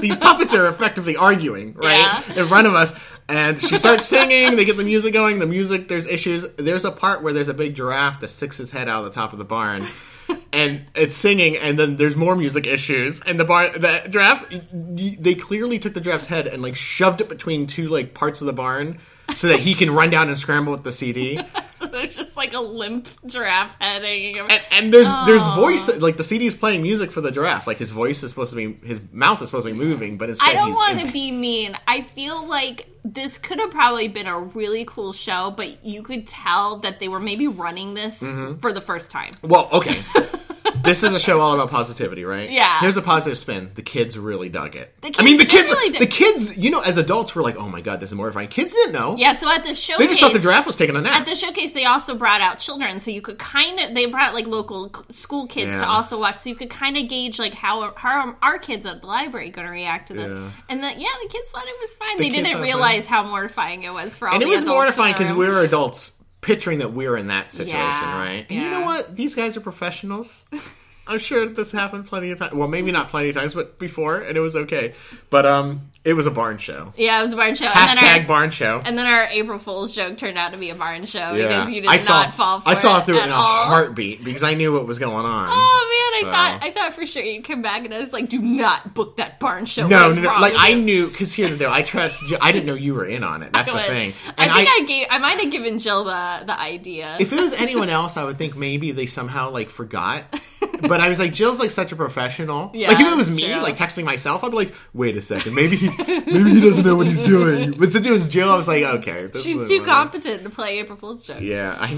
these puppets are effectively arguing right Yeah. in front of us. And she starts singing. They get the music going. The music, there's issues. There's a part where there's a big giraffe that sticks his head out of the top of the barn, and it's singing. And then there's more music issues. And the barn, the giraffe, they clearly took the giraffe's head and like shoved it between two like parts of the barn so that he can run down and scramble with the CD. so there's just like a limp giraffe head hanging over. And, and there's there's voice like the CD is playing music for the giraffe. Like his voice is supposed to be his mouth is supposed to be moving, but instead I don't want to be mean. I feel like this could have probably been a really cool show, but you could tell that they were maybe running this Mm-hmm. for the first time. Well, okay. this is a show all about positivity, right? Yeah. Here's a positive spin. The kids really dug it. The I mean, the kids kids, really the kids. You know, as adults, were like, "Oh my god, this is mortifying." Kids didn't know. Yeah, so at the showcase, They just thought the giraffe was taking a nap. At the showcase, they also brought out children, so you could kind of they brought like local school kids to also watch, so you could kind of gauge like how how our kids at the library going to react to this. Yeah. And then yeah, the kids thought it was fine. The they didn't realize how mortifying it was for all and it was mortifying because we were adults picturing that we're in that situation, Yeah, right? And you know what? These guys are professionals. I'm sure this happened plenty of times. Well, maybe not plenty of times, but before, and it was okay. But um, it was a barn show. Yeah, it was a barn show. and Hashtag then our, barn show. And then our April Fool's joke turned out to be a barn show because you did I not fall for I saw it through it in a heartbeat because I knew what was going on. Oh man, I thought I thought for sure you'd come back and I was like, "Do not book that barn show." No, no, no. Like I knew because here's the deal. I trust. I didn't know you were in on it. That's the thing. I And think I, gave. I might have given Jill the the idea. if it was anyone else, I would think maybe they somehow like forgot. But I was like, Jill's like such a professional. Yeah, like if it was me, true. like texting myself, I'd be like, wait a second, maybe he, maybe he doesn't know what he's doing. But since it was Jill, I was like, okay, She's too whatever. competent to play April Fool's joke. Yeah, I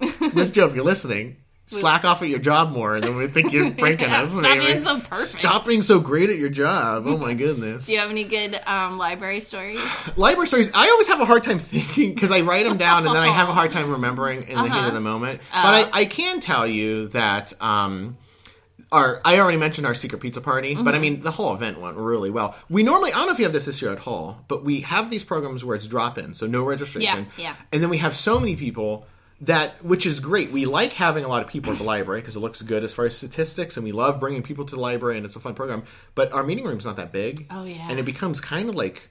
know. Miss Jill, if you're listening. Slack off at your job more, and then we think you're pranking Yeah, us. stop maybe. being so perfect. Stop being so great at your job. Oh my goodness. Do you have any good um, library stories? library stories i always have a hard time thinking because i write them down and then i have a hard time remembering in the heat Uh-huh. of the moment Oh. but I, I can tell you that um our i already mentioned our secret pizza party but i Mm-hmm. mean the whole event went really well we normally i don't know if you have this this year at hall but we have these programs where it's drop in so no registration Yeah, yeah. and then we have so many people that which is great. We like having a lot of people at the library because it looks good as far as statistics and we love bringing people to the library and it's a fun program. But our meeting room's not that big. Oh, yeah. and it becomes kind of like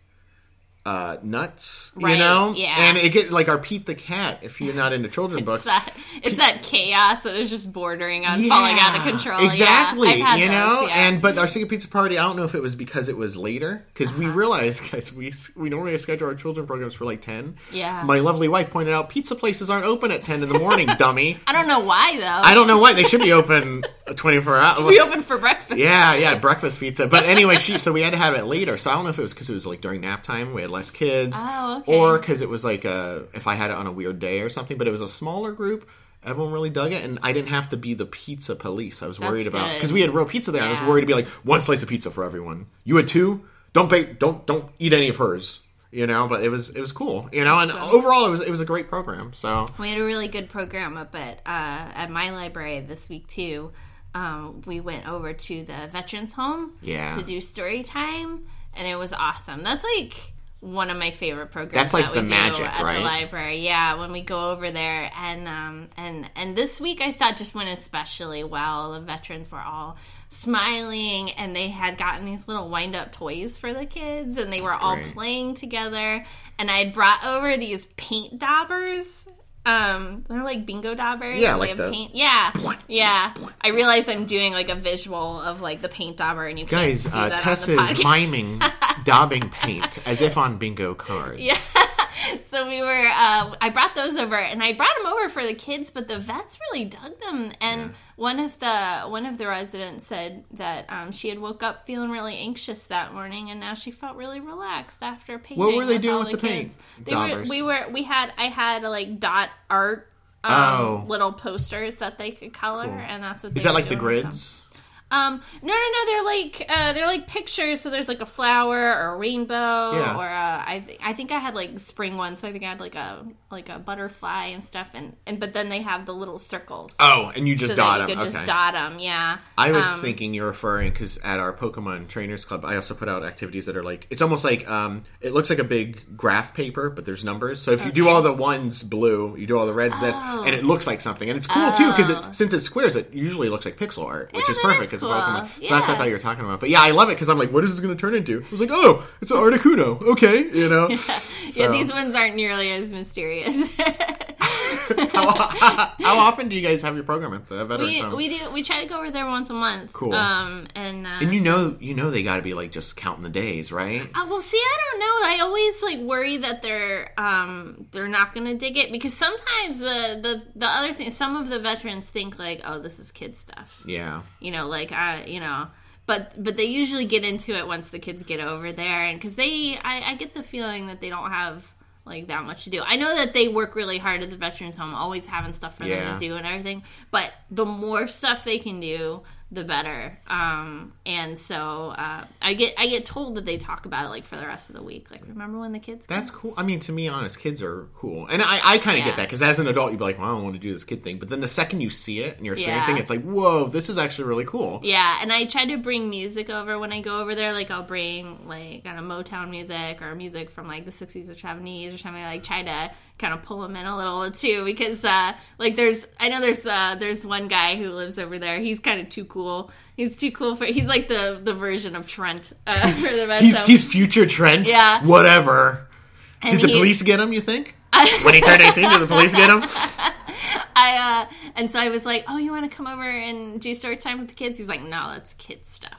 uh, nuts, you know, yeah. and it get like our Pete the cat. If you're not into children's books, It's that it's that chaos that is just bordering on falling out of control. Exactly, yeah, you those, know. yeah. And but our secret pizza party, I don't know if it was because it was later because Uh-huh. we realized, guys, we we normally schedule our children programs for like ten. Yeah. My lovely wife pointed out pizza places aren't open at ten in the morning, dummy. I don't know why though. I don't know why they should be open twenty four hours. We open for breakfast. Yeah, yeah, breakfast pizza. But anyway, she so we had to have it later. So I don't know if it was because it was like during nap time, we had less kids, Oh, okay. or because it was like a if I had it on a weird day or something. But it was a smaller group. Everyone really dug it, and I didn't have to be the pizza police. I was worried That's about good. because we had real pizza there. and I was worried to be like one slice of pizza for everyone. You had two. Don't bake. Don't don't eat any of hers. You know, but it was it was cool. You know, and overall it was it was a great program. So We had a really good program up at uh, at my library this week too. Um, we went over to the veterans home Yeah. to do story time, and it was awesome. That's like one of my favorite programs. That's like that we the do magic, at right? the library. Yeah, when we go over there, and um, and and this week I thought just went especially well. The veterans were all smiling, and they had gotten these little wind up toys for the kids, and they were all great. playing together. And I had brought over these paint daubers. Um, they're like bingo daubers. Yeah, like the- paint. Yeah, yeah. I realized I'm doing like a visual of like the paint dauber, and you can't guys, see uh, that Tessa on the is miming daubing paint as if on bingo cards. Yeah. so we were. Uh, I brought those over, and I brought them over for the kids, but the vets really dug them. And one of the one of the residents said that um, she had woke up feeling really anxious that morning, and now she felt really relaxed after painting. What were they with doing with the paint? kids. They were. We were. We had. I had like dot art. Um, Oh. little posters that they could color, Cool. and that's what Is they that were like the doing with them. grids? Um, no, no, no. They're like uh, they're like pictures. So there's like a flower or a rainbow, Yeah. or a, I th- I think I had like spring ones. So I think I had like a like a butterfly and stuff. And and but then they have the little circles. Oh, and you just so dot you them. could Okay. just dot them. Yeah. I was Um, thinking you're referring because at our Pokemon Trainers Club, I also put out activities that are like it's almost like um, it looks like a big graph paper, but there's numbers. So if you do all the ones blue, you do all the reds this, Oh. and it looks like something, and it's cool too because Oh. it, since it's squares, it usually looks like pixel art, which Yeah, is perfect because cool. Pokemon. So that's what I thought you were talking about. But yeah, I love it because I'm like, what is this going to turn into? I was like, oh, it's an Articuno. Okay, you know. yeah, So- these ones aren't nearly as mysterious. how, how often do you guys have your program at the Veterans we Home? we do we try to go over there once a month. Cool. Um, and uh, and you know, you know, they got to be like just counting the days, right? Uh, well, see, I don't know. I always like worry that they're um they're not going to dig it because sometimes the the the other thing, some of the veterans think like, oh, this is kid stuff. Yeah. You know, like I, you know, but but they usually get into it once the kids get over there, and because they, I, I get the feeling that they don't have like that much to do. I know that they work really hard at the veterans home, always having stuff for Yeah. them to do and everything. But the more stuff they can do, the better. Um, and so uh, I get I get told that they talk about it like for the rest of the week. Like, remember when the kids? That's cool. I mean, to me, honest, kids are cool, and I, I kind of Yeah. get that because as an adult, you'd be like, "Well, I don't want to do this kid thing," but then the second you see it and you're experiencing, Yeah. it, it's like, "Whoa, this is actually really cool." Yeah, and I try to bring music over when I go over there. Like I'll bring like kind of Motown music or music from like the sixties or seventies or something. Like try to kind of pull them in a little too because uh like there's I know there's uh there's one guy who lives over there. He's kind of too cool. He's too cool for. He's like the the version of Trent uh, for the Red He's, Zone. he's future Trent. Yeah. Whatever. And Did the he- police get him? You think? when he turned eighteen, did the police get him? I uh and so I was like, oh, you want to come over and do story time with the kids? He's like, no, that's kid stuff.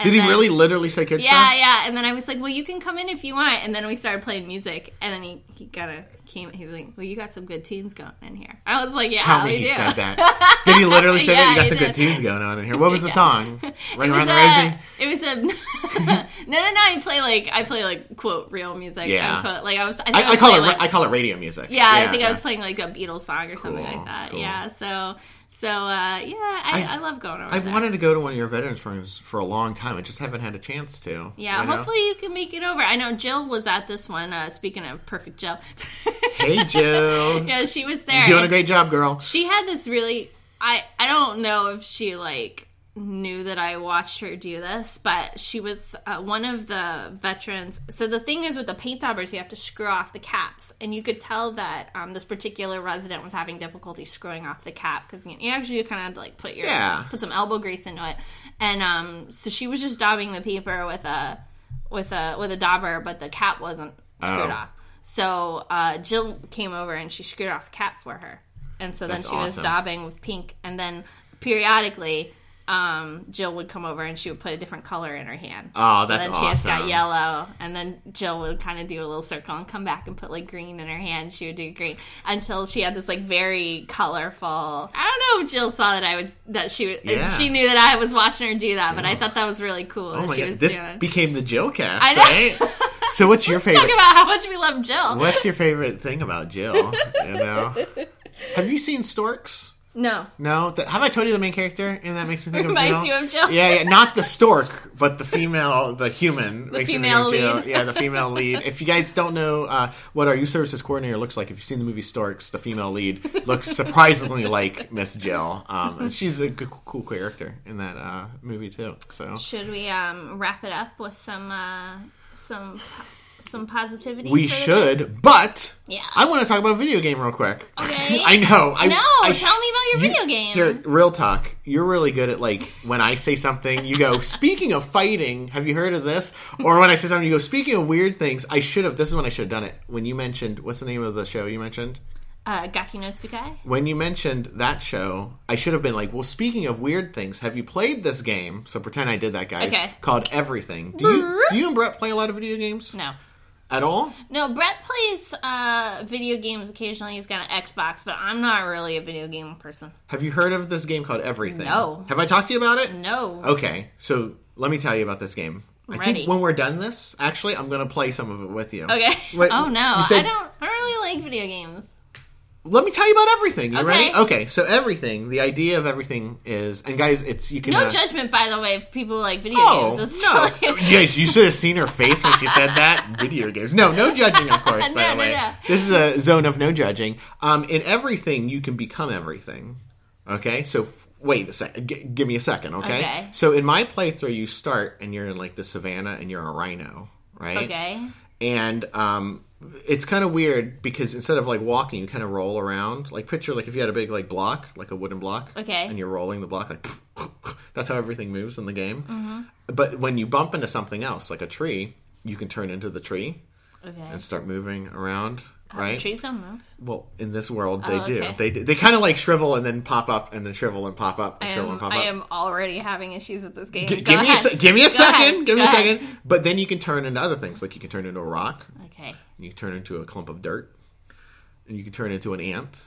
And Did he then- really literally say kid Yeah, stuff? yeah. And then I was like, well, you can come in if you want. And then we started playing music. And then he, he kind of came. He's like, well, you got some good tunes going in here. I was like, yeah, Tell me he do. said that. Did he literally say that? You got some good tunes going on in here. What was the song? Ring around the rosy. it was a no, no, no. I play like I play like quote real music. Yeah. unquote. like I was. I, I, I was call it. like, I call it radio music. yeah, I think yeah. I was playing like a Beatles song or something like that. cool. Yeah, so so uh, yeah, I, I've- love going over I've there. wanted to go to one of your veterans programs for a long time. I just haven't had a chance to. yeah, you know? hopefully you can make it over. I know Jill was at this one. Uh, speaking of perfect Jill, Hey, Jill. yeah, she was there. Doing a great job, girl. she had this really i i don't know if she like knew that i watched her do this but she was uh, one of the veterans so the thing is with the paint daubers you have to screw off the caps and you could tell that um, this particular resident was having difficulty screwing off the cap because you, you actually kind of had to like put your Yeah. put some elbow grease into it and um so she was just daubing the paper with a with a with a dauber but the cap wasn't screwed Oh. off so uh, Jill came over and she screwed off the cap for her, and so then That's she was awesome. daubing with pink, and then periodically. Um, Jill would come over and she would put a different color in her hand. Oh, that's then she just got yellow, and then Jill would kind of do a little circle and come back and put like green in her hand. She would do green until she had this like very colorful. I don't know if Jill saw that I would that she would Yeah. she knew that I was watching her do that, but I thought that was really cool. Oh that my she god, was this doing. became the Jill cast, right? So, what's your Let's favorite? talk about how much we love Jill. What's your favorite thing about Jill? You know, have you seen Storks? No, No, Th- have I told you the main character? And that makes me think of Reminds Jill. you of Jill. Yeah, yeah, not the stork, but the female, the human. makes me think female of Jill. lead. Yeah, the female lead. If you guys don't know uh, what our youth services coordinator looks like, if you've seen the movie Storks, the female lead looks surprisingly like Miss Jill. Um, she's a cool character in that uh, movie too. So Should we um, wrap it up with some uh, some some positivity? we the day? should, but Yeah. I want to talk about a video game real quick. Okay. I know. I, No, I tell me about your you- video game. Here, real talk. You're really good at like when I say something, you go. Speaking of fighting, have you heard of this? Or when I say something, you go. Speaking of weird things, I should have. This is when I should have done it. When you mentioned what's the name of the show you mentioned? uh, Gaki no Tsukai. When you mentioned that show, I should have been like, well, speaking of weird things, have you played this game? So pretend I did that, guys. Okay. Called Everything. Do you, do you and Brett play a lot of video games No, at all? no. Brett plays uh, video games occasionally. He's got an Xbox, but I'm not really a video game person. Have you heard of this game called Everything? No. Have I talked to you about it? No. Okay, so let me tell you about this game. I Ready. think when we're done this, actually, I'm going to play some of it with you. Okay. Wait, oh no, said- I don't. I don't really like video games. Let me tell you about everything. You Okay. ready? Okay, so everything. The idea of everything is, and guys, it's you can. No uh, judgment, by the way, if people like video Oh games. It's no! yes, you should have seen her face when she said that. Video games. No, no judging, of course. by No, the no, way, no. this is a zone of no judging. Um, in everything, you can become everything. Okay, so f- wait a second. G- give me a second. Okay? Okay. So in my playthrough, you start and you're in like the savannah and you're a rhino, right? okay. And um, it's kind of weird because instead of like walking, you kind of roll around. Like picture like if you had a big like block, like a wooden block, Okay. and you're rolling the block like that's how everything moves in the game. Mm-hmm. But when you bump into something else, like a tree, you can turn into the tree Okay. and start moving around Uh, right? Trees don't move. Well, in this world, they Oh, do. They do. They kind of like shrivel and then pop up, and then shrivel and pop up, and I shrivel am, and pop up. I am already having issues with this game. G- give me a se- give me a Go second. ahead. Give me Go a ahead. second. But then you can turn into other things, like you can turn into a rock, Okay. and you can turn into a clump of dirt, and you can turn into an ant,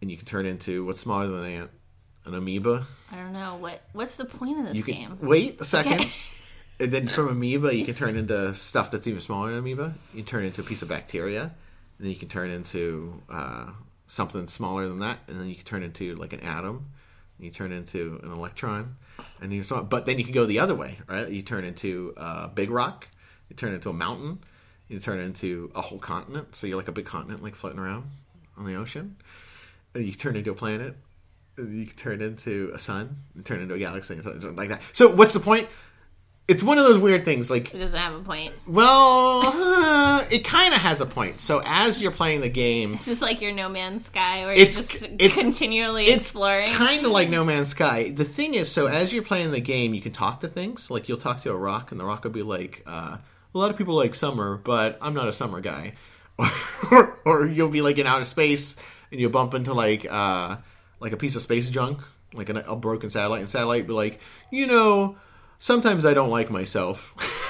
and you can turn into what's smaller than an ant, an amoeba. I don't know what. What's the point of this game? wait a second. Okay. And then from amoeba, you can turn into stuff that's even smaller than amoeba. You turn into a piece of bacteria, and then you can turn into uh, something smaller than that, and then you can turn into like an atom. And you turn into an electron, and you so. But then you can go the other way, right? You turn into a big rock. You turn into a mountain. You turn into a whole continent. So you're like a big continent, like floating around on the ocean. And you turn into a planet. You turn into a sun. Turn into a galaxy, like that. So what's the point? It's one of those weird things, like It doesn't have a point. well, uh, it kind of has a point. So as you're playing the game, Is this like your No Man's Sky where It's- you're just it's- continually it's exploring? kind of like No Man's Sky. The thing is, so as you're playing the game, you can talk to things. Like you'll talk to a rock, and the rock will be like, uh, "A lot of people like summer, but I'm not a summer guy." or, or you'll be like in outer space, and you'll bump into like uh, like a piece of space junk, like an, a broken satellite, and satellite be like, you know, sometimes I don't like myself.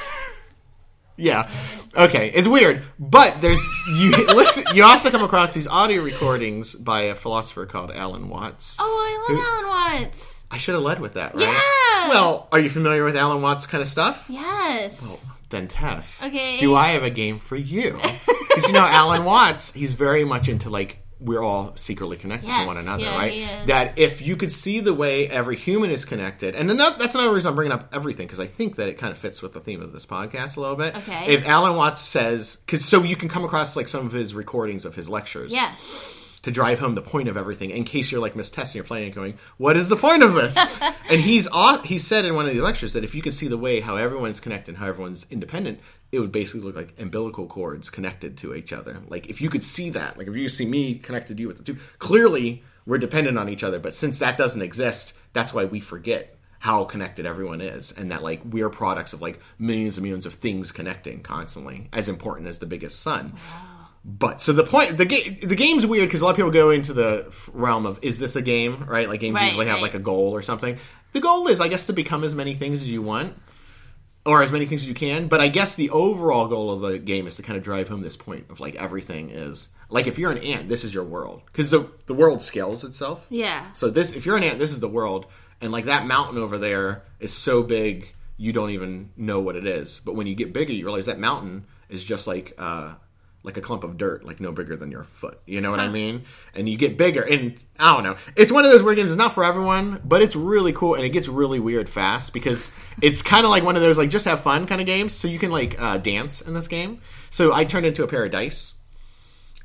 Yeah. Okay. It's weird, but there's you listen. You also come across these audio recordings by a philosopher called Alan Watts. oh, I love Who- Alan Watts. I should have led with that, right? Yeah. Well, are you familiar with Alan Watts kind of stuff? Yes. Then Tess. Okay. Do I have a game for you? Because you know Alan Watts, he's very much into like we're all secretly connected Yes, to one another, yeah, right? That if you could see the way every human is connected, and another, that's another reason I'm bringing up everything because I think that it kind of fits with the theme of this podcast a little bit. Okay. If Alan Watts says, because so you can come across like some of his recordings of his lectures, Yes. to drive home the point of everything in case you're like Miss Tess and you're playing and going, what is the point of this? and he's he said in one of the lectures that if you can see the way how everyone's connected, how everyone's independent, it would basically look like umbilical cords connected to each other. Like if you could see that, like if you see me connected to you with the two, clearly we're dependent on each other. But since that doesn't exist, that's why we forget how connected everyone is and that like we're products of like millions and millions of things connecting constantly as important as the biggest sun but so the point, the game, the game's weird because a lot of people go into the realm of is this a game, right? Like games Right, usually have like a goal or something. The goal is, I guess, to become as many things as you want, or as many things as you can. But I guess the overall goal of the game is to kind of drive home this point of like everything is like if you're an ant, this is your world because the the world scales itself. Yeah. So this, if you're an ant, this is the world, and like that mountain over there is so big you don't even know what it is. But when you get bigger, you realize that mountain is just like uh, like a clump of dirt, like no bigger than your foot. You know what I mean? And you get bigger, and I don't know. It's one of those weird games. It's not for everyone, but it's really cool, and it gets really weird fast because it's kind of like one of those like just have fun kind of games. So you can like uh, dance in this game. So I turned into a pair of dice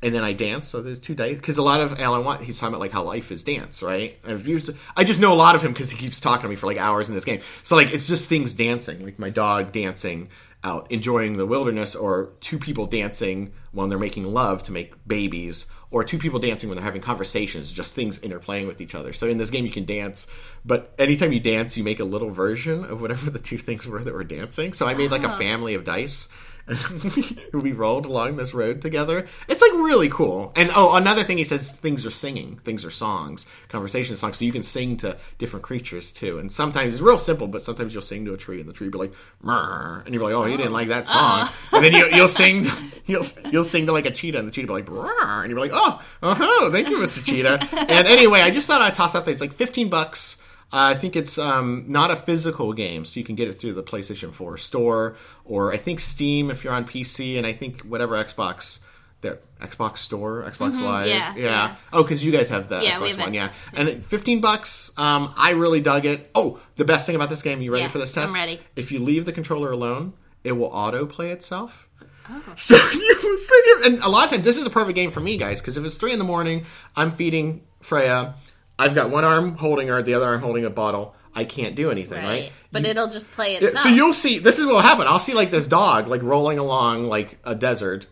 and then I dance. So there's two dice because a lot of Alan Watt he's talking about like how life is dance, right? I've used, I just know a lot of him because he keeps talking to me for like hours in this game. So like it's just things dancing, like my dog dancing out, enjoying the wilderness, or two people dancing when they're making love to make babies, or two people dancing when they're having conversations, just things interplaying with each other. So in this game you can dance, but anytime you dance, you make a little version of whatever the two things were that were dancing. So I made like a uh-huh. family of dice we, rolled along this road together. It's like really cool. And oh, another thing he says things are singing, things are songs, conversation songs. So you can sing to different creatures too. And sometimes it's real simple, but sometimes you'll sing to a tree and the tree will be like, Mrr, and you're like, oh, you didn't like that song. Oh. And then you, you'll sing, to, you'll you'll sing to like a cheetah, and the cheetah will be like, Mrr, and you're like, oh, oh, thank you, Mr. Cheetah. and anyway, I just thought I'd toss out there. It's like 15 bucks. Uh, I think it's um, not a physical game, so you can get it through the PlayStation 4 store, or I think Steam if you're on PC, and I think whatever Xbox, the Xbox Store, Xbox Live, yeah, yeah. Oh, because you guys have the Yeah, Xbox have One, yeah. Xbox, And at 15 bucks, um, I really dug it. Oh, the best thing about this game, you ready Yes, for this test? I'm ready. If you leave the controller alone, it will auto play itself. Oh. So you sit here, and a lot of times this is a perfect game for me, guys, because if it's three in the morning, I'm feeding Freya. I've got one arm holding her, the other arm holding a bottle. I can't do anything, right? Right. But You- it'll just play itself. so you'll see. This is what will happen. I'll see like this dog like rolling along like a desert,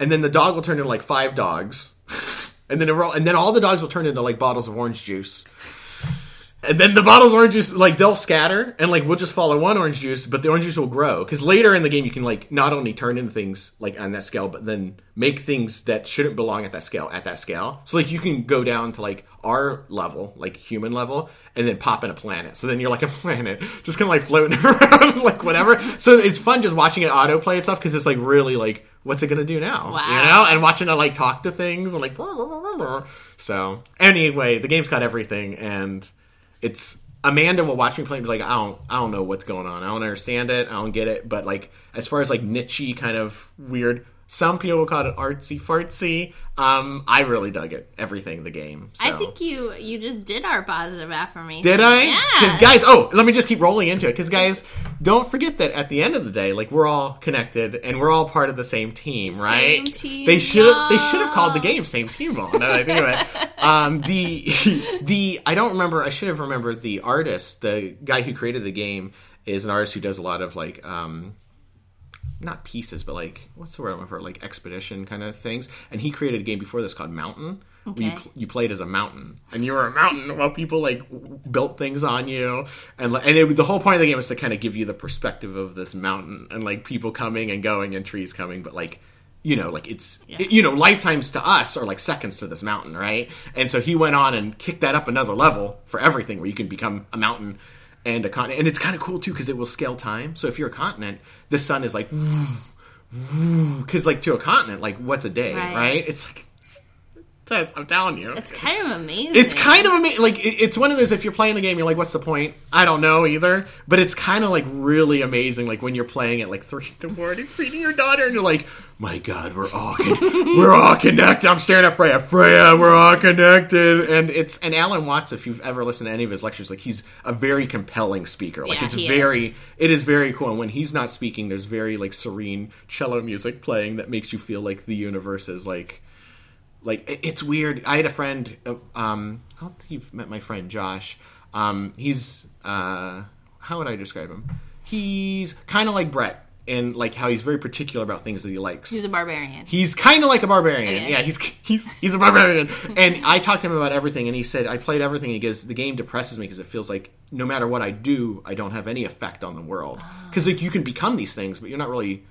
and then the dog will turn into like five dogs, and then it roll, and then all the dogs will turn into like bottles of orange juice. And then the bottles of orange juice like they'll scatter and like we'll just follow one orange juice but the orange juice will grow. Because later in the game you can like not only turn into things like on that scale but then make things that shouldn't belong at that scale at that scale. So like you can go down to like our level like human level and then pop in a planet. So then you're like a planet just kind of like floating around like whatever. So it's fun just watching it autoplay itself because it's like really like what's it gonna do now? Wow. you know? And watching it like talk to things and like so anyway the game's got everything and it's Amanda will watch me play and be like, I don't, I don't know what's going on. I don't understand it. I don't get it. But like, as far as like nichey kind of weird, some people will call it artsy fartsy. Um, I really dug it. Everything the game. So. I think you you just did our positive affirmation. Did I? Yeah. Because guys, oh, let me just keep rolling into it. Because guys, don't forget that at the end of the day, like we're all connected and we're all part of the same team, right? Same team, they should have. They should have called the game "Same Team." Ball. I think of it, um, the the I don't remember. I should have remembered the artist. The guy who created the game is an artist who does a lot of like. Um, not pieces, but like what's the word I'm looking for? Like expedition kind of things. And he created a game before this called Mountain. Where you, Okay. pl- you played as a mountain, and you were a mountain while people like w- built things on you, and and it, the whole point of the game is to kind of give you the perspective of this mountain and like people coming and going and trees coming, but like you know, like it's it- you know lifetimes to us are like seconds to this mountain, right? And so he went on and kicked that up another level for everything, where you can become a mountain and a continent, and it's kind of cool too because it will scale time. So if you're a continent, the sun is like because like to a continent, like what's a day, Right. right? It's like Tess, I'm telling you, It's kind of amazing. it's kind of amazing. Like it- it's one of those. If you're playing the game, you're like, "What's the point?" I don't know either. But it's kind of like really amazing. Like when you're playing at like three in the morning, feeding your daughter, and you're like, "My God, we're all con- we're all connected." I'm staring at Freya. Freya, we're all connected. And it's and Alan Watts. If you've ever listened to any of his lectures, like he's a very compelling speaker. Like Yeah, it's very is. it is very cool. And when he's not speaking, there's very like serene cello music playing that makes you feel like the universe is like like it- it's weird. I had a friend. uh, Um, I don't think you've met my friend Josh. Um, he's uh, how would I describe him? He's kind of like Brett, and like how he's very particular about things that he likes. He's a barbarian. He's kind of like a barbarian. Okay. Yeah, he's he's he's a barbarian. and I talked to him about everything, and he said I played everything. He goes, the game depresses me because it feels like no matter what I do, I don't have any effect on the world. Because like you can become these things, but you're not really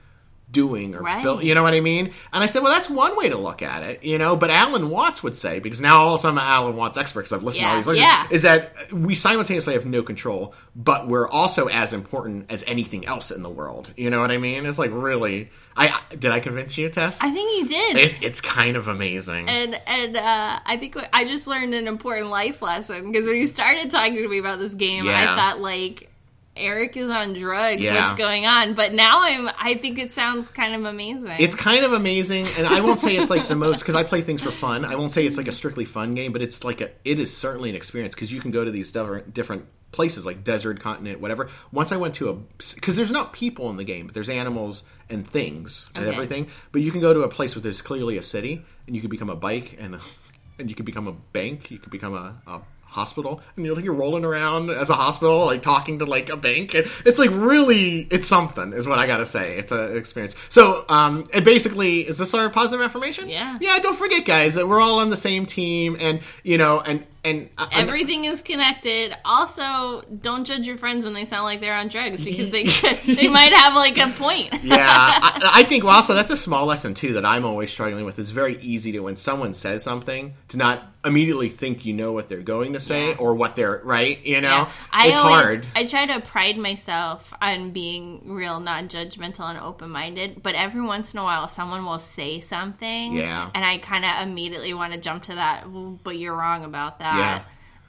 doing or Right. build, you know what I mean? And I said, well, that's one way to look at it, you know. But Alan Watts would say, because now all of a sudden I'm an Alan Watts expert because I've listened to all these lectures, yeah. is that we simultaneously have no control, but we're also as important as anything else in the world. You know what I mean? It's like really. I did I convince you, Tess? I think you did. It, it's kind of amazing. and and uh, I think I just learned an important life lesson because when you started talking to me about this game, I thought like Eric is on drugs. Yeah. What's going on? But now I'm. I think it sounds kind of amazing. It's kind of amazing, and I won't say it's like the most because I play things for fun. I won't say it's like a strictly fun game, but it's like a. It is certainly an experience because you can go to these different different places like desert, continent, whatever. Once I went to a because there's not people in the game, but there's animals and things and Okay. everything. But you can go to a place where there's clearly a city, and you can become a bike and and you can become a bank. You can become a. a hospital. And you're like you're rolling around as a hospital like talking to like a bank. And it's like really it's something is what i gotta say. It's an experience. So um and basically is this our positive affirmation? Yeah. yeah don't forget guys that we're all on the same team and you know and and uh, I- I'm- Everything is connected. Also, don't judge your friends when they sound like they're on drugs because they could, they might have like a point. yeah, I, I think also that's a small lesson too that I'm always struggling with. It's very easy to when someone says something to not immediately think you know what they're going to say Yeah. or what they're right. You know, Yeah. I it's always, hard. I try to pride myself on being real non-judgmental and open-minded, but every once in a while someone will say something Yeah. and I kind of immediately want to jump to that, "Well, but you're wrong about that. Yeah.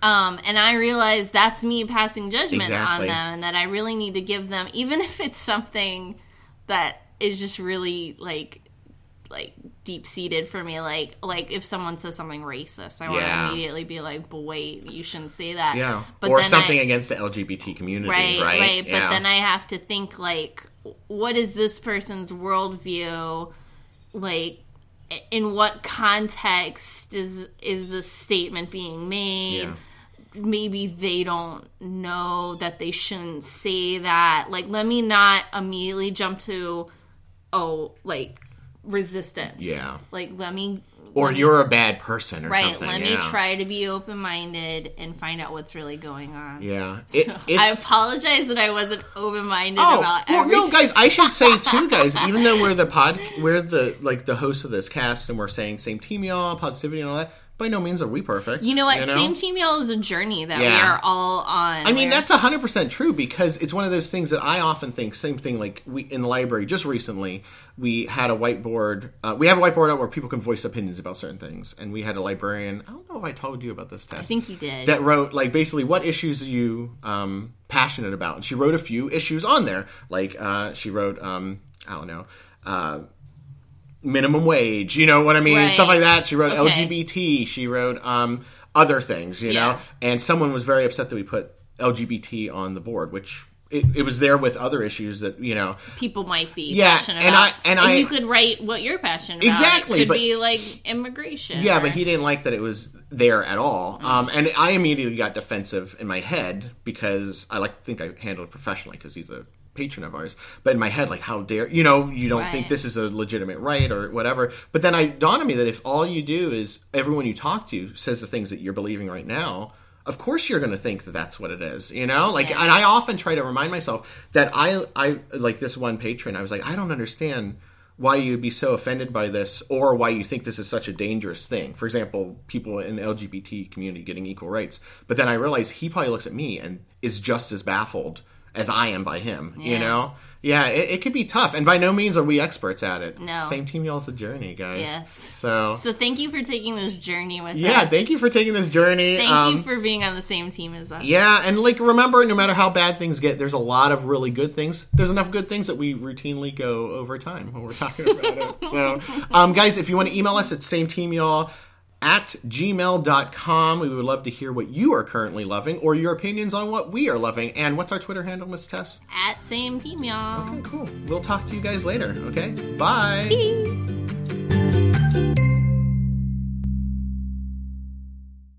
Um, and I realize that's me passing judgment Exactly. on them and that I really need to give them even if it's something that is just really like like deep seated for me like like if someone says something racist I want to immediately be like but wait you shouldn't say that yeah, but or something I, against the LGBT community, right, right? right. But Yeah. then I have to think like, what is this person's worldview? Like, in what context is is this statement being made? Yeah. Maybe they don't know that they shouldn't say that. Like, let me not immediately jump to, oh, like resistance. Yeah. Like let me or you're a bad person or right. something. Let me yeah. try to be open minded and find out what's really going on. Yeah, it, So, I apologize that I wasn't open minded Oh, about well, everything. no, guys. I should say too, guys. Even though we're the pod, we're the like the host of this cast, and we're saying same team, y'all, positivity, and all that. By no means are we perfect. You know what? Same team y'all is a journey that we are all on. I mean, where- that's hundred percent true because it's one of those things that I often think. Same thing, like we in the library just recently, we had a whiteboard. Uh, we have a whiteboard out where people can voice opinions about certain things, and we had a librarian. I don't know if I told you about this test. I think you did. that wrote like basically what issues are you um, passionate about and she wrote a few issues on there like uh, she wrote um, i don't know uh, minimum wage you know what i mean Right. stuff like that she wrote Okay. lgbt she wrote um, other things you know and someone was very upset that we put lgbt on the board which it, it was there with other issues that you know people might be Yeah, passionate and about. I- and I- you could write what you're passionate about. Exactly, It could but- be like immigration. Yeah, or- but he didn't like that it was there at all. Um, and I immediately got defensive in my head because I like think I handled it professionally because he's a patron of ours. But in my head, like, how dare you know you don't think this is a legitimate right or whatever. But then I dawned on me that if all you do is everyone you talk to says the things that you're believing right now. Of course, you're going to think that that's what it is, you know. Like, Yeah. and I often try to remind myself that I, I like this one patron. I was like, I don't understand why you'd be so offended by this or why you think this is such a dangerous thing. For example, people in the LGBT community getting equal rights. But then I realize he probably looks at me and is just as baffled as I am by him, you know? Yeah, it, it could be tough. And by no means are we experts at it. No. Same team y'all's the journey, guys. Yes. So, So thank you for taking this journey with yeah, us. Yeah, thank you for taking this journey. Thank Um, you for being on the same team as us. yeah, and like remember, no matter how bad things get, there's a lot of really good things. There's enough good things that we routinely go over time when we're talking about it. So, um, guys, if you want to email us at same team y'all at gmail.com, we would love to hear what you are currently loving or your opinions on what we are loving. And what's our Twitter handle, Miss Tess? At same team, y'all. Okay, cool. We'll talk to you guys later. Okay, bye. Peace.